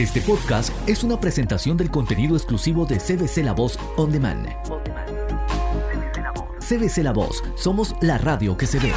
Este podcast es una presentación del contenido exclusivo de CBC La Voz On Demand. CBC La Voz, somos la radio que se ve.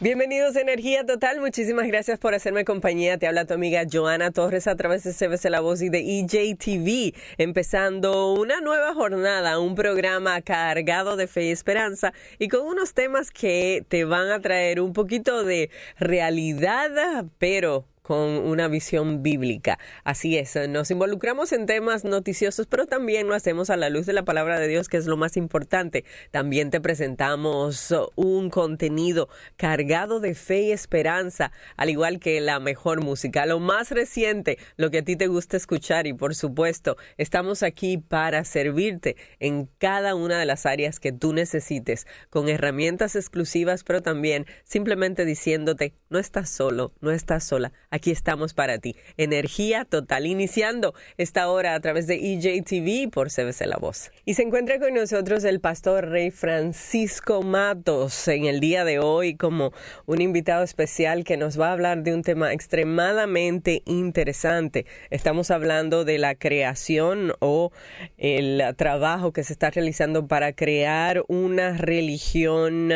Bienvenidos a Energía Total, muchísimas gracias por hacerme compañía. Te habla tu amiga Joana Torres a través de CBC La Voz y de EJTV, empezando una nueva jornada, un programa cargado de fe y esperanza y con unos temas que te van a traer un poquito de realidad, pero con una visión bíblica. Así es, nos involucramos en temas noticiosos, pero también lo hacemos a la luz de la palabra de Dios, que es lo más importante. También te presentamos un contenido cargado de fe y esperanza, al igual que la mejor música, lo más reciente, lo que a ti te gusta escuchar y por supuesto, estamos aquí para servirte en cada una de las áreas que tú necesites, con herramientas exclusivas, pero también simplemente diciéndote, no estás solo, no estás sola aquí estamos para ti. Energía total, iniciando esta hora a través de EJTV por CBC La Voz. Y se encuentra con nosotros el pastor Rey Francisco Matos en el día de hoy como un invitado especial que nos va a hablar de un tema extremadamente interesante. Estamos hablando de la creación o el trabajo que se está realizando para crear una religión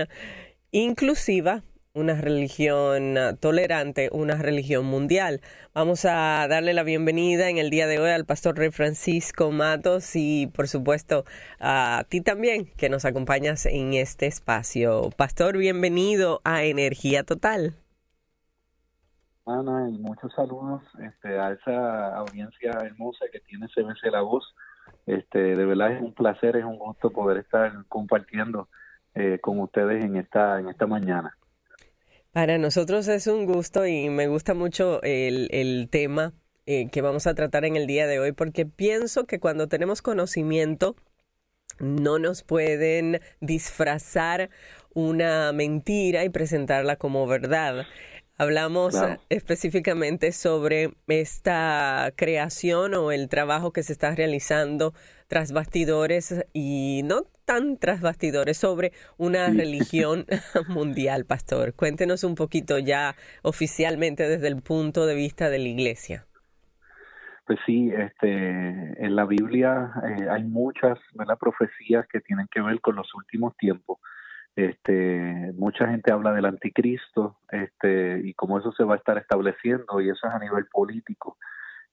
inclusiva una religión ah, tolerante, una religión mundial. Vamos a darle la bienvenida en el día de hoy al pastor Rey Francisco Matos y por supuesto a ti también que nos acompañas en este espacio. Pastor, bienvenido a Energía Total. Ana, y muchos saludos este, a esa audiencia hermosa que tiene CBC La Voz. Este, de verdad es un placer, es un gusto poder estar compartiendo eh, con ustedes en esta, en esta mañana. Para nosotros es un gusto y me gusta mucho el, el tema eh, que vamos a tratar en el día de hoy porque pienso que cuando tenemos conocimiento no nos pueden disfrazar una mentira y presentarla como verdad. Hablamos específicamente sobre esta creación o el trabajo que se está realizando tras bastidores y no tan tras bastidores sobre una religión mundial, pastor. Cuéntenos un poquito ya oficialmente desde el punto de vista de la iglesia. Pues sí, este, en la Biblia eh, hay muchas profecías que tienen que ver con los últimos tiempos este, mucha gente habla del anticristo este, y cómo eso se va a estar estableciendo y eso es a nivel político.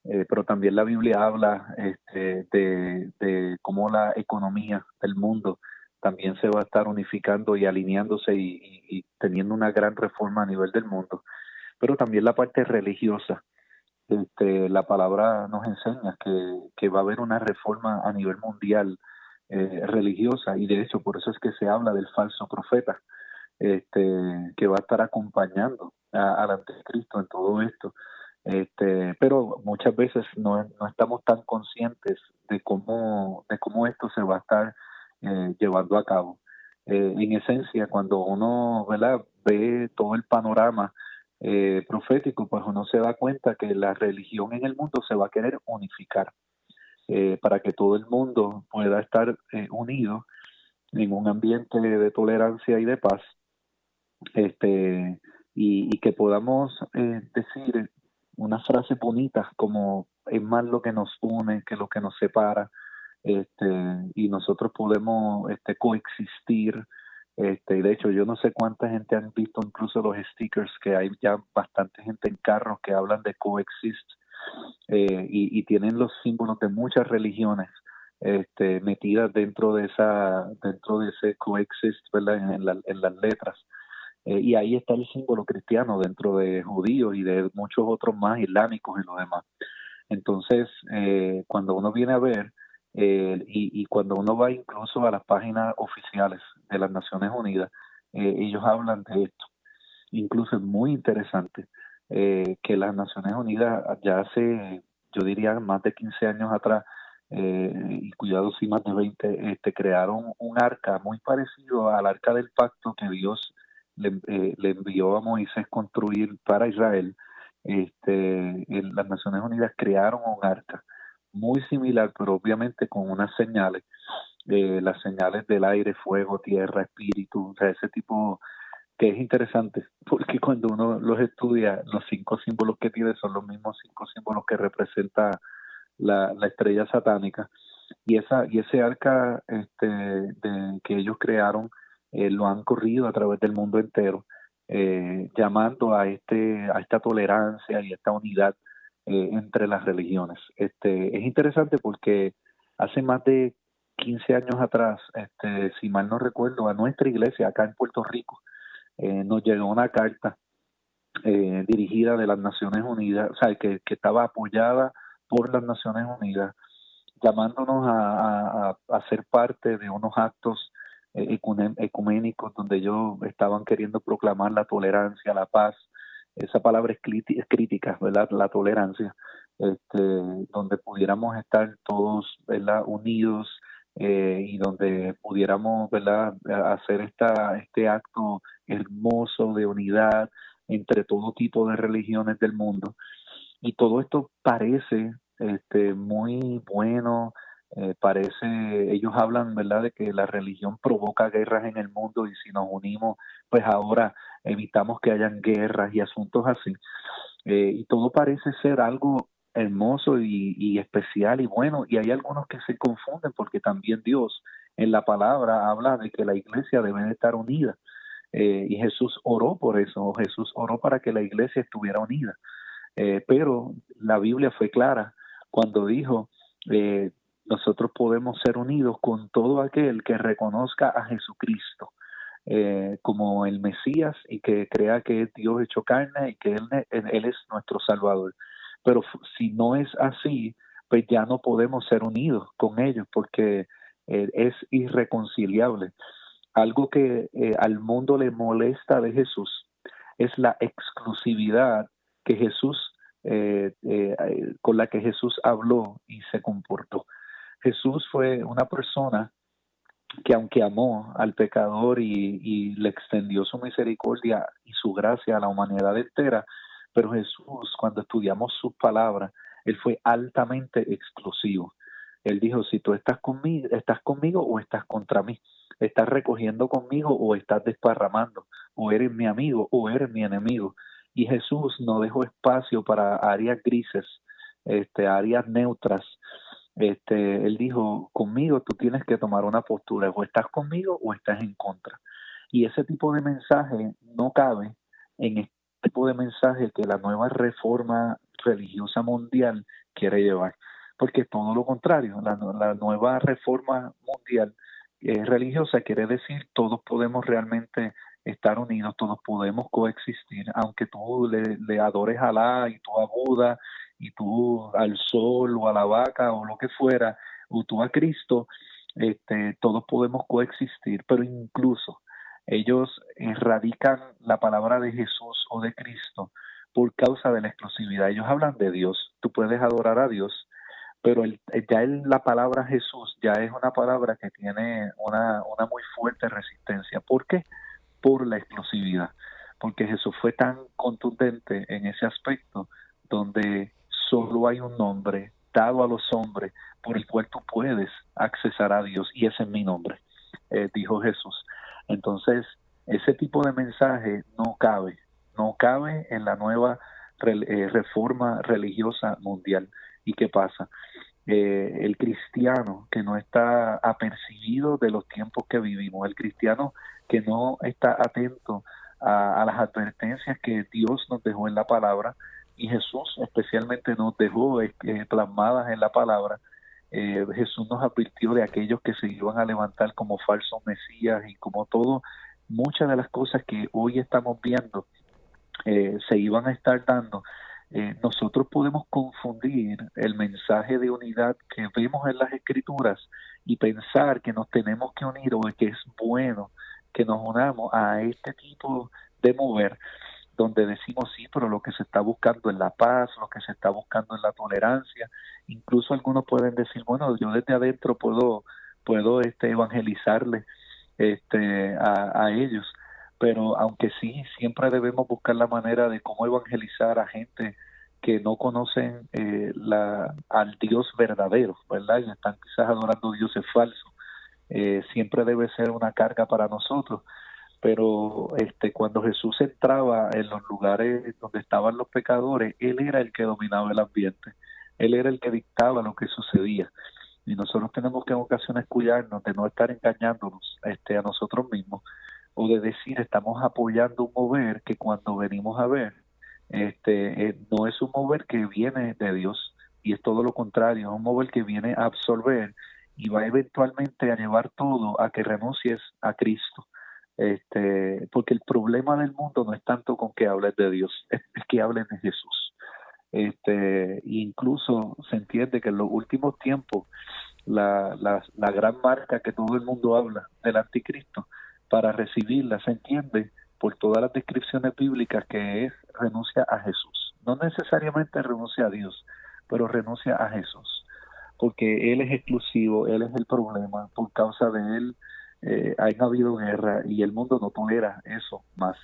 Eh, pero también la Biblia habla este, de, cómo la economía del mundo también se va a estar unificando y alineándose y, teniendo una gran reforma a nivel del mundo. Pero también la parte religiosa. Este, la palabra nos enseña que va a haber una reforma a nivel mundial eh, religiosa y de hecho por eso es que se habla del falso profeta este, que va a estar acompañando al anticristo en todo esto. Este, pero muchas veces no, no estamos tan conscientes de cómo, de cómo esto se va a estar eh, llevando a cabo. Eh, en esencia, cuando uno ve todo el panorama eh, profético, pues uno se da cuenta que la religión en el mundo se va a querer unificar. Eh, para que todo el mundo pueda estar eh, unido en un ambiente de tolerancia y de paz, este, y, que podamos eh, decir unas frases bonitas como es más lo que nos une que lo que nos separa, este, y nosotros podemos este, coexistir. Este, de hecho, yo no sé cuánta gente han visto incluso los stickers que hay ya bastante gente en carros que hablan de coexist eh, y, tienen los símbolos de muchas religiones este, metidas dentro de esa dentro de ese coexist ¿verdad? En, las letras. Eh, y ahí está el símbolo cristiano dentro de judíos y de muchos otros más islámicos y lo demás. Entonces eh, cuando uno viene a ver y, y, cuando uno va incluso a las páginas oficiales de las Naciones Unidas ellos hablan de esto. Incluso es muy interesante eh, que las Naciones Unidas ya hace, yo diría, más de 15 años atrás, eh, y cuidado, sí, más de 20, este, crearon un arca muy parecido al arca del pacto que Dios le, eh, le envió a Moisés construir para Israel. Este, las Naciones Unidas crearon un arca muy similar, pero obviamente con unas señales, las señales del aire, fuego, tierra, espíritu, o sea, ese tipo que es interesante, porque cuando uno los estudia, los cinco símbolos que tiene son los mismos cinco símbolos que representa la, la estrella satánica. Y, esa, y ese arca este, que ellos crearon eh, lo han corrido a través del mundo entero, eh, llamando a, este, a esta tolerancia y esta unidad eh, entre las religiones. Este, es interesante porque hace más de 15 años atrás, este, si mal no recuerdo, a nuestra iglesia acá en Puerto Rico eh, nos llegó una carta eh, dirigida de las Naciones Unidas, o sea, que, que estaba apoyada por las Naciones Unidas, llamándonos a, a, a ser parte de unos actos eh, ecuménicos donde ellos estaban queriendo proclamar la tolerancia, la paz. Esa palabra es, crítica, ¿verdad? La tolerancia, este, donde pudiéramos estar todos. Unidos eh, y donde pudiéramos ¿verdad? hacer esta, este acto hermoso de unidad entre todo tipo de religiones del mundo. Y todo esto parece este, muy bueno, eh, parece, ellos hablan, ¿verdad?, de que la religión provoca guerras en el mundo y si nos unimos, pues ahora evitamos que hayan guerras y asuntos así. Eh, y todo parece ser algo hermoso y, especial y bueno, y hay algunos que se confunden porque también Dios en la palabra habla de que la iglesia debe de estar unida. Eh, y Jesús oró por eso, Jesús oró para que la iglesia estuviera unida. Eh, pero la Biblia fue clara cuando dijo, eh, nosotros podemos ser unidos con todo aquel que reconozca a Jesucristo como el Mesías y que crea que es Dios hecho carne y que Él, él es nuestro Salvador. Pero si no es así, pues ya no podemos ser unidos con ellos porque eh, es irreconciliable. Algo que eh, al mundo le molesta de Jesús es la exclusividad que Jesús, eh, con la que Jesús habló y se comportó. Jesús fue una persona que aunque amó al pecador y, y, le extendió su misericordia y su gracia a la humanidad entera, pero Jesús, cuando estudiamos sus palabras, él fue altamente exclusivo. Él dijo, si tú estás conmigo, estás conmigo o estás contra mí, estás recogiendo conmigo o estás desparramando, o eres mi amigo o eres mi enemigo. Y Jesús no dejó espacio para áreas grises, este, áreas neutras. Este, él dijo, conmigo tú tienes que tomar una postura, o estás conmigo o estás en contra. Y ese tipo de mensaje no cabe en tipo de mensaje que la nueva reforma religiosa mundial quiere llevar. Porque es todo lo contrario, la, nueva reforma mundial eh, religiosa quiere decir todos podemos realmente estar unidos, todos podemos coexistir, aunque tú le, le adores a Alá y tú a Buda y tú al sol o a la vaca o lo que fuera, o tú a Cristo, este, todos podemos coexistir, pero incluso ellos erradican la palabra de Jesús o de Cristo por causa de la exclusividad. Ellos hablan de Dios, tú puedes adorar a Dios, pero ya la palabra Jesús ya es una palabra que tiene una, una muy fuerte resistencia. ¿Por qué? Por la exclusividad. Porque Jesús fue tan contundente en ese aspecto donde solo hay un nombre dado a los hombres por el cual tú puedes accesar a Dios y ese es mi nombre, eh, dijo Jesús. Entonces, ese tipo de mensaje no cabe, no cabe en la nueva eh, reforma religiosa mundial. ¿Y qué pasa? Eh, el cristiano que no está apercibido de los tiempos que vivimos, el cristiano que no está atento a, las advertencias que Dios nos dejó en la palabra y Jesús especialmente nos dejó eh, plasmadas en la palabra, eh, Jesús nos advirtió de aquellos que se iban a levantar como falsos mesías y como todo, muchas de las cosas que hoy estamos viendo eh, se iban a estar dando. Eh, nosotros podemos confundir el mensaje de unidad que vemos en las escrituras y pensar que nos tenemos que unir o que es bueno que nos unamos a este tipo de mover donde decimos sí, pero lo que se está buscando es la paz, lo que se está buscando es la tolerancia. Incluso algunos pueden decir, bueno, yo desde adentro puedo puedo este evangelizarle este a, ellos, pero aunque sí siempre debemos buscar la manera de cómo evangelizar a gente que no conocen eh, la, al Dios verdadero, ¿verdad? Y están quizás adorando dioses falsos. Eh, siempre debe ser una carga para nosotros pero este cuando Jesús entraba en los lugares donde estaban los pecadores, él era el que dominaba el ambiente, él era el que dictaba lo que sucedía. Y nosotros tenemos que en ocasiones cuidarnos de no estar engañándonos este, a nosotros mismos o de decir estamos apoyando un mover que cuando venimos a ver este eh, no es un mover que viene de Dios y es todo lo contrario, es un mover que viene a absorber y va eventualmente a llevar todo a que renuncies a Cristo. Este, porque el problema del mundo no es tanto con que hables de Dios, es, que hables de Jesús. Este, incluso se entiende que en los últimos tiempos la, la gran marca que todo el mundo habla del anticristo, para recibirla se entiende por todas las descripciones bíblicas que es renuncia a Jesús. No necesariamente renuncia a Dios, pero renuncia a Jesús, porque Él es exclusivo, Él es el problema, por causa de Él eh, ha habido guerra y el mundo no tolera eso más.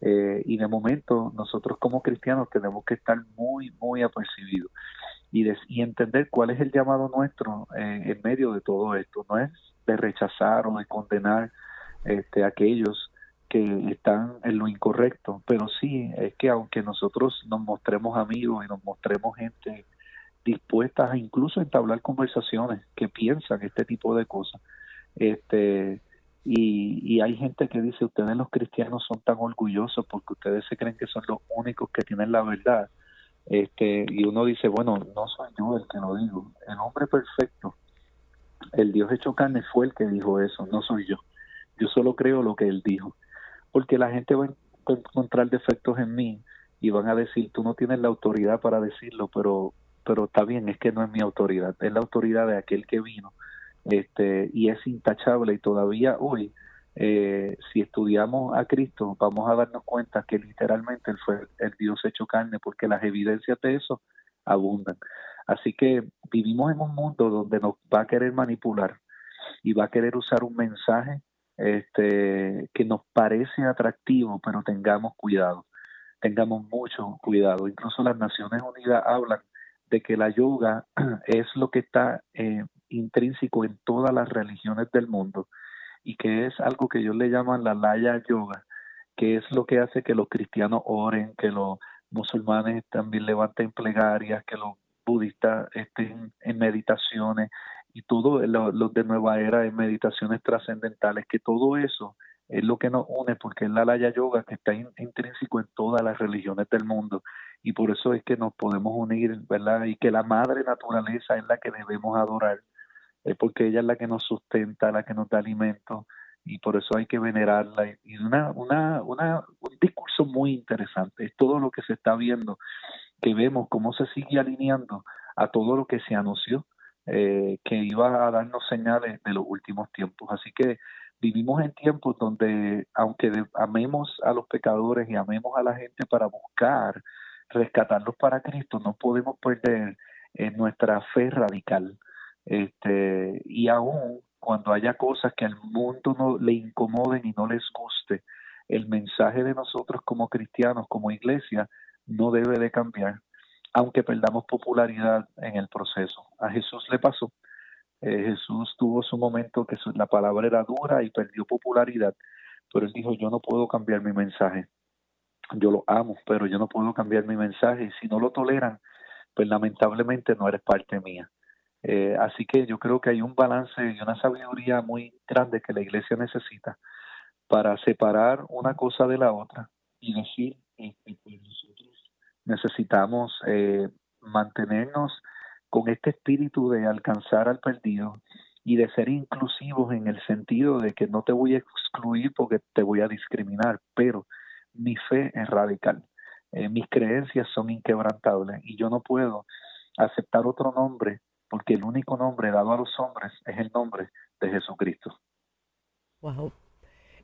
Eh, y de momento nosotros como cristianos tenemos que estar muy, muy apercibidos y, entender cuál es el llamado nuestro eh, en medio de todo esto. No es de rechazar o de condenar este, a aquellos que están en lo incorrecto, pero sí es que aunque nosotros nos mostremos amigos y nos mostremos gente dispuesta a incluso entablar conversaciones que piensan este tipo de cosas, este y, hay gente que dice ustedes los cristianos son tan orgullosos porque ustedes se creen que son los únicos que tienen la verdad este y uno dice bueno no soy yo el que lo digo. El hombre perfecto el Dios hecho carne fue el que dijo eso no soy yo. Yo solo creo lo que él dijo porque la gente va a encontrar defectos en mí y van a decir, tú no tienes la autoridad para decirlo, pero pero está bien, es que no es mi autoridad, es la autoridad de aquel que vino este y es intachable y todavía hoy eh, si estudiamos a Cristo vamos a darnos cuenta que literalmente fue el Dios hecho carne porque las evidencias de eso abundan. Así que vivimos en un mundo donde nos va a querer manipular y va a querer usar un mensaje este, que nos parece atractivo, pero tengamos cuidado, tengamos mucho cuidado. Incluso las Naciones Unidas hablan de que la yoga es lo que está eh, intrínseco en todas las religiones del mundo y que es algo que ellos le llaman la laya yoga, que es lo que hace que los cristianos oren, que los musulmanes también levanten plegarias, que los budistas estén en meditaciones, y todo lo, de nueva era en meditaciones trascendentales, que todo eso es lo que nos une porque es la Laya Yoga que está intrínseco en todas las religiones del mundo y por eso es que nos podemos unir, ¿verdad? Y que la madre naturaleza es la que debemos adorar, es porque ella es la que nos sustenta, la que nos da alimento y por eso hay que venerarla y una, una, una, un discurso muy interesante, es todo lo que se está viendo, que vemos cómo se sigue alineando a todo lo que se anunció eh, que iba a darnos señales de los últimos tiempos. Así que vivimos en tiempos donde, aunque amemos a los pecadores y amemos a la gente para buscar rescatarlos para Cristo, no podemos perder eh, nuestra fe radical. Este, y aún cuando haya cosas que al mundo no le incomoden y no les guste, el mensaje de nosotros como cristianos, como iglesia, no debe de cambiar aunque perdamos popularidad en el proceso. A Jesús le pasó. Eh, Jesús tuvo su momento que la palabra era dura y perdió popularidad, pero él dijo, yo no puedo cambiar mi mensaje. Yo lo amo, pero yo no puedo cambiar mi mensaje si no lo toleran, pues lamentablemente no eres parte mía. Eh, así que yo creo que hay un balance y una sabiduría muy grande que la iglesia necesita para separar una cosa de la otra y decir, pues nosotros necesitamos eh, mantenernos con este espíritu de alcanzar al perdido y de ser inclusivos en el sentido de que no te voy a excluir porque te voy a discriminar, pero mi fe es radical, eh, mis creencias son inquebrantables y yo no puedo aceptar otro nombre porque el único nombre dado a los hombres es el nombre de Jesucristo. Wow,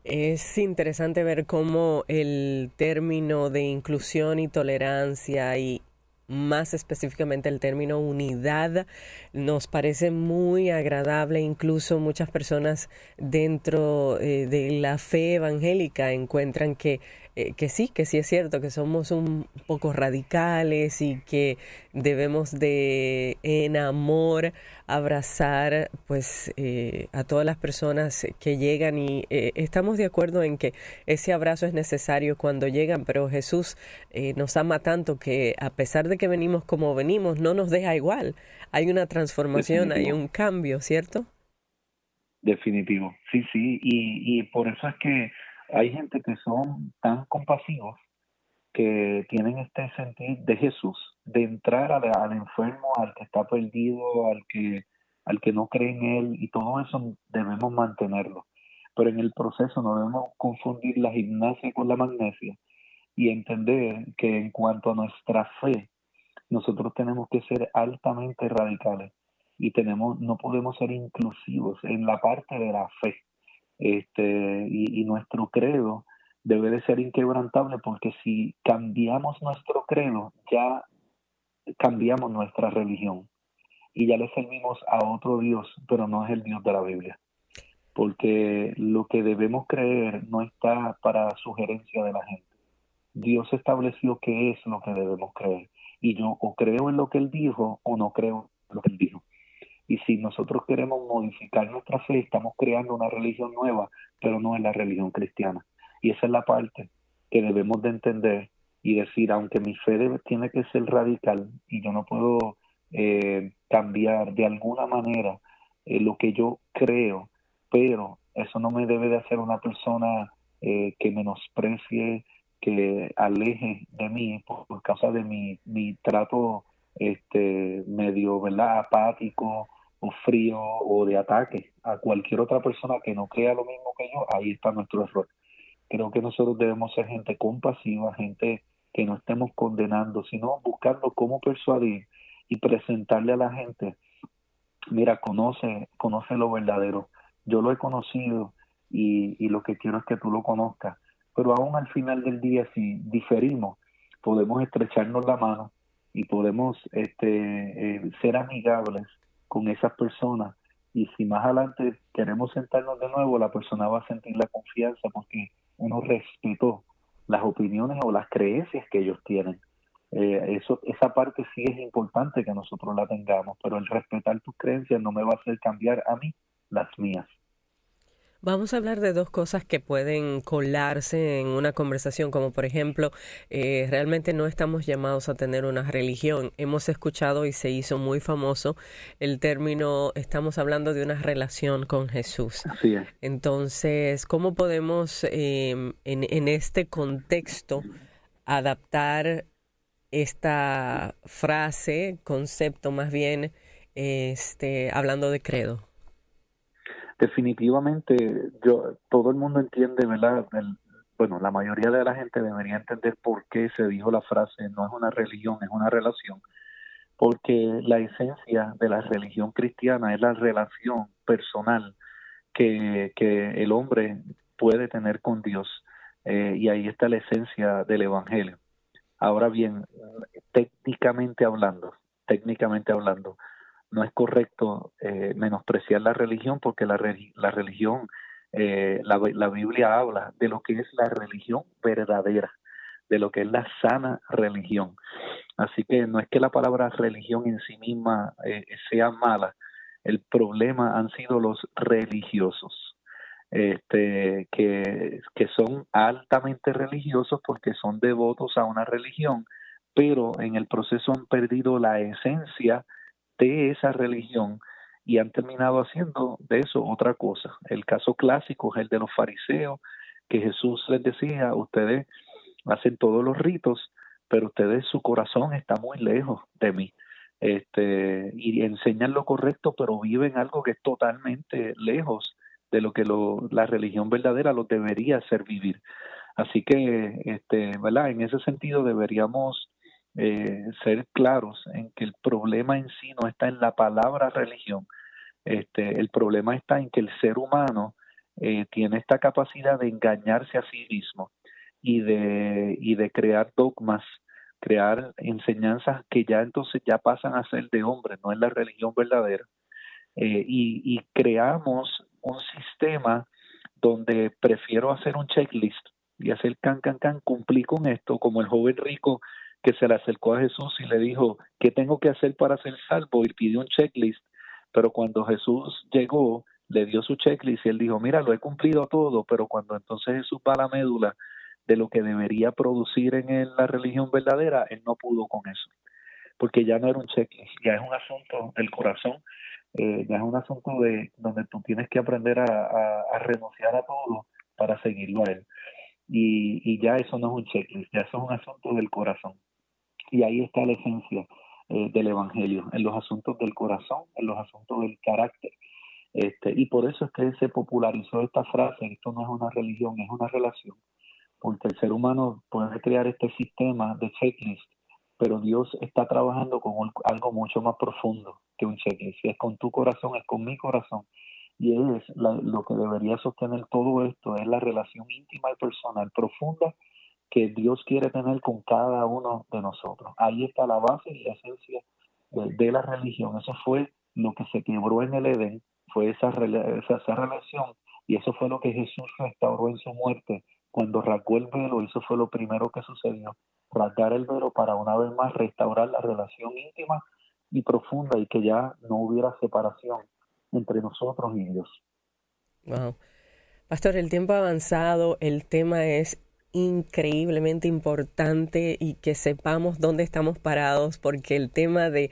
es interesante ver cómo el término de inclusión y tolerancia y más específicamente el término unidad nos parece muy agradable incluso muchas personas dentro eh, de la fe evangélica encuentran que eh, que sí, que sí es cierto, que somos un poco radicales y que debemos de en amor abrazar pues eh, a todas las personas que llegan y eh, estamos de acuerdo en que ese abrazo es necesario cuando llegan, pero Jesús nos ama tanto que a pesar de que venimos como venimos, no nos deja igual. Hay una transformación, hay un cambio, ¿cierto? Definitivo, sí, sí, y, y por eso es que hay gente que son tan compasivos que tienen este sentir de Jesús, de entrar al, al, enfermo, al que está perdido, al que, al que no cree en Él, y todo eso debemos mantenerlo. Pero en el proceso no debemos confundir la gimnasia con la magnesia y entender que en cuanto a nuestra fe, nosotros tenemos que ser altamente radicales y tenemos, no podemos ser inclusivos en la parte de la fe este, y, nuestro credo debe de ser inquebrantable porque si cambiamos nuestro credo, ya cambiamos nuestra religión y ya le servimos a otro Dios, pero no es el Dios de la Biblia. Porque lo que debemos creer no está para sugerencia de la gente. Dios estableció qué es lo que debemos creer. Y yo o creo en lo que Él dijo o no creo en lo que Él dijo. Y si nosotros queremos modificar nuestra fe, estamos creando una religión nueva, pero no es la religión cristiana. Y esa es la parte que debemos de entender y decir, aunque mi fe tiene que ser radical y yo no puedo eh, cambiar de alguna manera eh, lo que yo creo, pero eso no me debe de hacer una persona eh, que menosprecie, que aleje de mí por, por causa de mi, mi trato este medio verdad apático frío o de ataque a cualquier otra persona que no crea lo mismo que yo, ahí está nuestro error. Creo que nosotros debemos ser gente compasiva, gente que no estemos condenando, sino buscando cómo persuadir y presentarle a la gente, mira, conoce, conoce lo verdadero. Yo lo he conocido y, y lo que quiero es que tú lo conozcas. Pero aún al final del día, si diferimos, podemos estrecharnos la mano y podemos este, eh, ser amigables con esas personas y si más adelante queremos sentarnos de nuevo, la persona va a sentir la confianza porque uno respetó las opiniones o las creencias que ellos tienen. Eh, eso, esa parte sí es importante que nosotros la tengamos, pero el respetar tus creencias no me va a hacer cambiar a mí las mías. Vamos a hablar de dos cosas que pueden colarse en una conversación, como por ejemplo, eh, realmente no estamos llamados a tener una religión. Hemos escuchado y se hizo muy famoso el término, estamos hablando de una relación con Jesús. Así es. Entonces, ¿cómo podemos em, en, en este contexto adaptar esta frase, concepto más bien, este, hablando de credo? Definitivamente yo todo el mundo entiende verdad bueno la mayoría de la gente debería entender por qué se dijo la frase no es una religión es una relación porque la esencia de la religión cristiana es la relación personal que, que el hombre puede tener con Dios eh, y ahí está la esencia del evangelio. Ahora bien técnicamente hablando técnicamente hablando no es correcto eh, menospreciar la religión porque la, la religión, eh, la, la Biblia habla de lo que es la religión verdadera, de lo que es la sana religión. Así que no es que la palabra religión en sí misma eh, sea mala, el problema han sido los religiosos, este, que, que son altamente religiosos porque son devotos a una religión, pero en el proceso han perdido la esencia de esa religión y han terminado haciendo de eso otra cosa. El caso clásico es el de los fariseos, que Jesús les decía, ustedes hacen todos los ritos, pero ustedes su corazón está muy lejos de mí. Este, y enseñan lo correcto, pero viven algo que es totalmente lejos de lo que lo, la religión verdadera los debería hacer vivir. Así que, este, ¿verdad? En ese sentido deberíamos eh, ser claros en que el problema en sí no está en la palabra religión, este, el problema está en que el ser humano eh, tiene esta capacidad de engañarse a sí mismo y de, y de crear dogmas, crear enseñanzas que ya entonces ya pasan a ser de hombre, no es la religión verdadera. Eh, y, y creamos un sistema donde prefiero hacer un checklist y hacer can, can, can, cumplí con esto, como el joven rico que se le acercó a Jesús y le dijo, ¿qué tengo que hacer para ser salvo? Y pidió un checklist, pero cuando Jesús llegó, le dio su checklist y él dijo, mira, lo he cumplido todo, pero cuando entonces Jesús va a la médula de lo que debería producir en la religión verdadera, él no pudo con eso, porque ya no era un checklist, ya es un asunto del corazón, eh, ya es un asunto de donde tú tienes que aprender a, renunciar a todo para seguirlo a él. Y, y, ya eso no es un checklist, ya eso es un asunto del corazón. Y ahí está la esencia eh, del Evangelio, en los asuntos del corazón, en los asuntos del carácter. Este, y por eso es que se popularizó esta frase, esto no es una religión, es una relación, porque el ser humano puede crear este sistema de checklist, pero Dios está trabajando con algo mucho más profundo que un checklist. Es con tu corazón, es con mi corazón. Y es lo que debería sostener todo esto, es la relación íntima y personal profunda que Dios quiere tener con cada uno de nosotros. Ahí está la base y la esencia de, la religión. Eso fue lo que se quebró en el Edén, fue esa, esa, relación y eso fue lo que Jesús restauró en su muerte cuando rasgó el velo, eso fue lo primero que sucedió, rasgar el velo para una vez más restaurar la relación íntima y profunda y que ya no hubiera separación entre nosotros y Dios. Wow. Pastor, el tiempo ha avanzado, el tema es increíblemente importante y que sepamos dónde estamos parados porque el tema de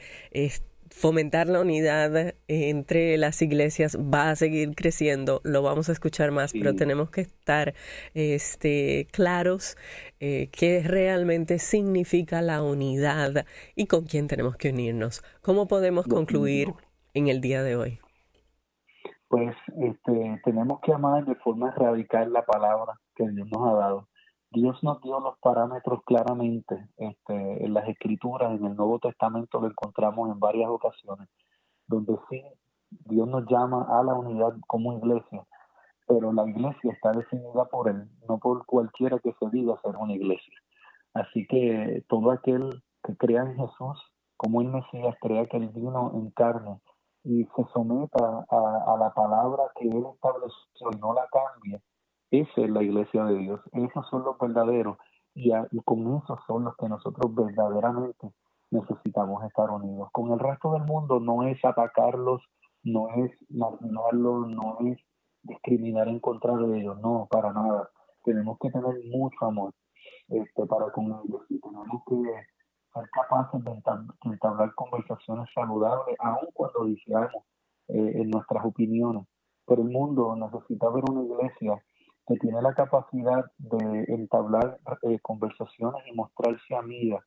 fomentar la unidad entre las iglesias va a seguir creciendo, lo vamos a escuchar más, pero tenemos que estar este, claros eh, qué realmente significa la unidad y con quién tenemos que unirnos. ¿Cómo podemos concluir en el día de hoy? Pues este, tenemos que amar de forma radical la palabra que Dios nos ha dado Dios nos dio los parámetros claramente este, en las escrituras, en el Nuevo Testamento lo encontramos en varias ocasiones, donde sí Dios nos llama a la unidad como iglesia, pero la iglesia está definida por Él, no por cualquiera que se diga ser una iglesia. Así que todo aquel que crea en Jesús como el Mesías, crea que Él vino en carne y se someta a, a la palabra que Él estableció y no la cambie, esa es la iglesia de Dios. Esos son los verdaderos. Y, con esos son los que nosotros verdaderamente necesitamos estar unidos. Con el resto del mundo no es atacarlos, no es marginarlos, no es discriminar en contra de ellos, no, para nada. Tenemos que tener mucho amor este, para con ellos y tenemos que ser capaces de entablar conversaciones saludables, aun cuando discrepamos eh, en nuestras opiniones. Pero el mundo necesita ver una iglesia que tiene la capacidad de entablar eh, conversaciones y mostrarse amiga,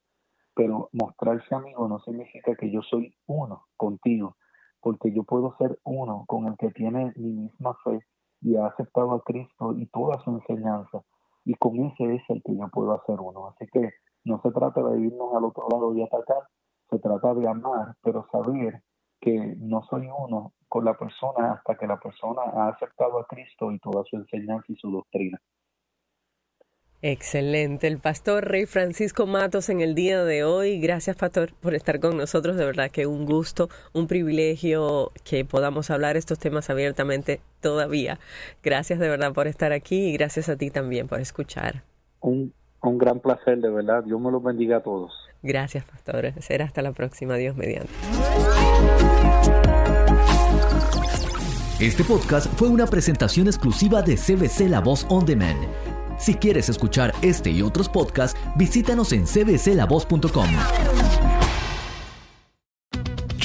pero mostrarse amigo no significa que yo soy uno contigo, porque yo puedo ser uno con el que tiene mi misma fe y ha aceptado a Cristo y toda su enseñanza, y con ese es el que yo puedo hacer uno. Así que no se trata de irnos al otro lado y atacar, se trata de amar, pero saber que no soy uno con la persona hasta que la persona ha aceptado a Cristo y toda su enseñanza y su doctrina. Excelente. El pastor Rey Francisco Matos en el día de hoy. Gracias, pastor, por estar con nosotros. De verdad que un gusto, un privilegio que podamos hablar estos temas abiertamente todavía. Gracias de verdad por estar aquí y gracias a ti también por escuchar. Un, un gran placer, de verdad. Dios me los bendiga a todos. Gracias, pastor. Será hasta la próxima. Dios mediante. Este podcast fue una presentación exclusiva de CBC La Voz On Demand. Si quieres escuchar este y otros podcasts, visítanos en cbclavoz.com.